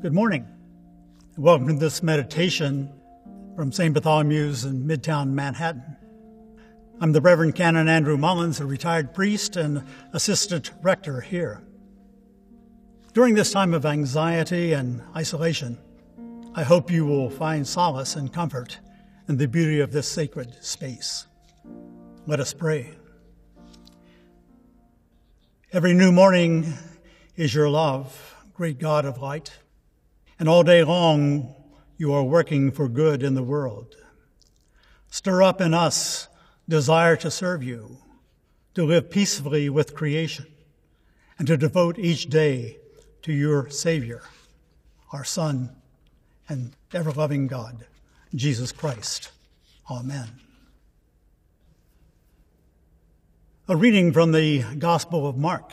Good morning. Welcome to this meditation from St. Bartholomew's in Midtown Manhattan. I'm the Reverend Canon Andrew Mullins, a retired priest and assistant rector here. During this time of anxiety and isolation, I hope you will find solace and comfort in the beauty of this sacred space. Let us pray. Every new morning is your love, great God of light and all day long you are working for good in the world. Stir up in us desire to serve you, to live peacefully with creation, and to devote each day to your Savior, our Son, and ever loving God, Jesus Christ. Amen. A reading from the Gospel of Mark.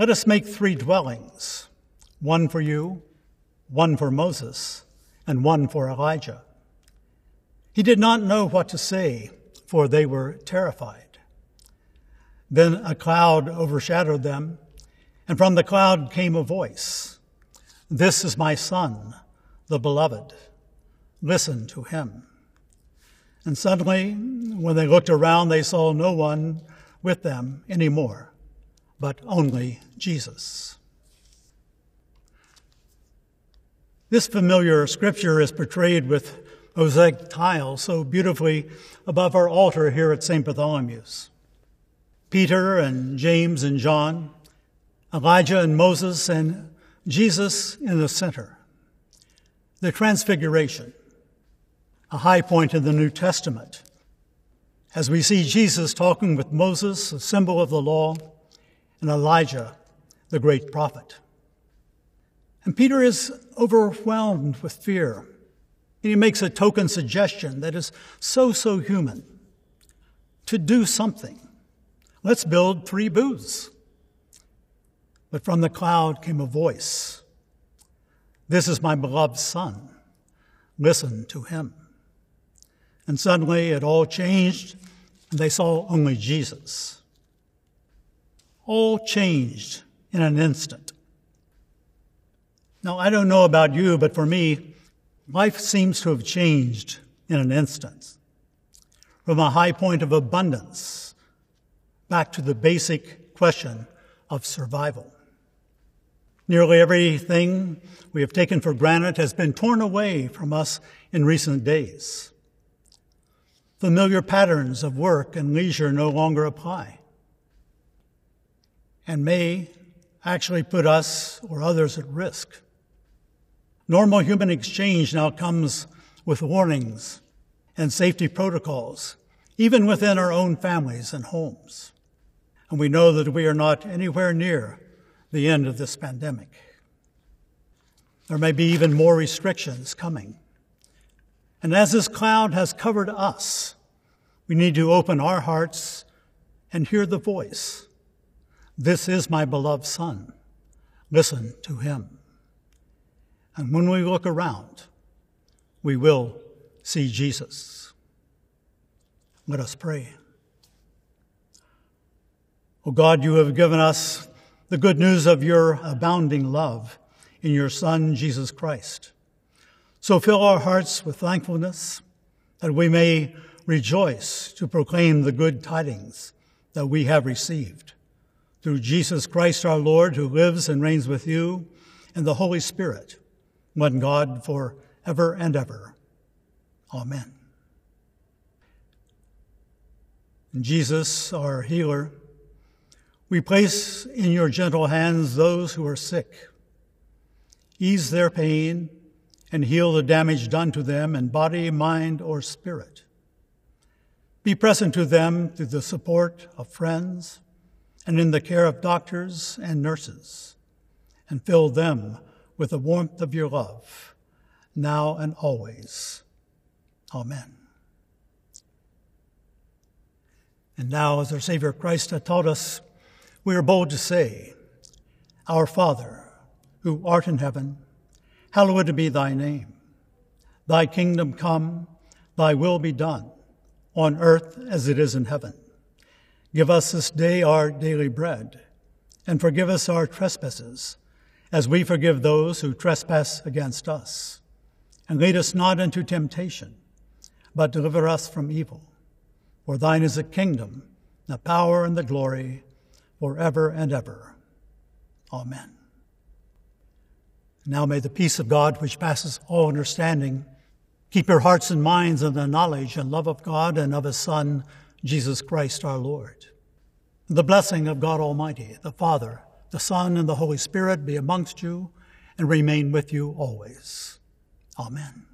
Let us make three dwellings one for you, one for Moses, and one for Elijah. He did not know what to say, for they were terrified. Then a cloud overshadowed them, and from the cloud came a voice This is my Son, the Beloved. Listen to him. And suddenly, when they looked around, they saw no one with them anymore but only Jesus. This familiar scripture is portrayed with mosaic tile so beautifully above our altar here at St. Bartholomew's. Peter and James and John, Elijah and Moses, and Jesus in the center. The Transfiguration, a high point in the New Testament, as we see Jesus talking with Moses, a symbol of the law, and Elijah, the great prophet. And Peter is overwhelmed with fear. And he makes a token suggestion that is so, so human to do something. Let's build three booths. But from the cloud came a voice This is my beloved Son. Listen to him. And suddenly it all changed, and they saw only Jesus all changed in an instant. Now, I don't know about you, but for me, life seems to have changed in an instant. From a high point of abundance back to the basic question of survival. Nearly everything we have taken for granted has been torn away from us in recent days. Familiar patterns of work and leisure no longer apply and may actually put us or others at risk. Normal human exchange now comes with warnings and safety protocols, even within our own families and homes. And we know that we are not anywhere near the end of this pandemic. There may be even more restrictions coming. And as this cloud has covered us, we need to open our hearts and hear the voice this is my beloved Son. Listen to him. And when we look around, we will see Jesus. Let us pray. O God, you have given us the good news of your abounding love in your Son, Jesus Christ. So fill our hearts with thankfulness that we may rejoice to proclaim the good tidings that we have received through Jesus Christ our Lord, who lives and reigns with you, and the Holy Spirit, one God for ever and ever. Amen. Jesus, our healer, we place in your gentle hands those who are sick. Ease their pain and heal the damage done to them in body, mind, or spirit. Be present to them through the support of friends and in the care of doctors and nurses. and fill them with the warmth of your love, now and always. Amen. And now, as our Savior Christ hath taught us, we are bold to say, Our Father, who art in heaven, hallowed be thy name. Thy kingdom come, thy will be done, on earth as it is in heaven. Give us this day our daily bread, and forgive us our trespasses, as we forgive those who trespass against us. And lead us not into temptation, but deliver us from evil. For thine is the kingdom, the power, and the glory, forever and ever. Amen. Now may the peace of God, which passes all understanding, keep your hearts and minds in the knowledge and love of God and of His Son, Jesus Christ our Lord. The blessing of God Almighty, the Father, the Son, and the Holy Spirit be amongst you and remain with you always. Amen.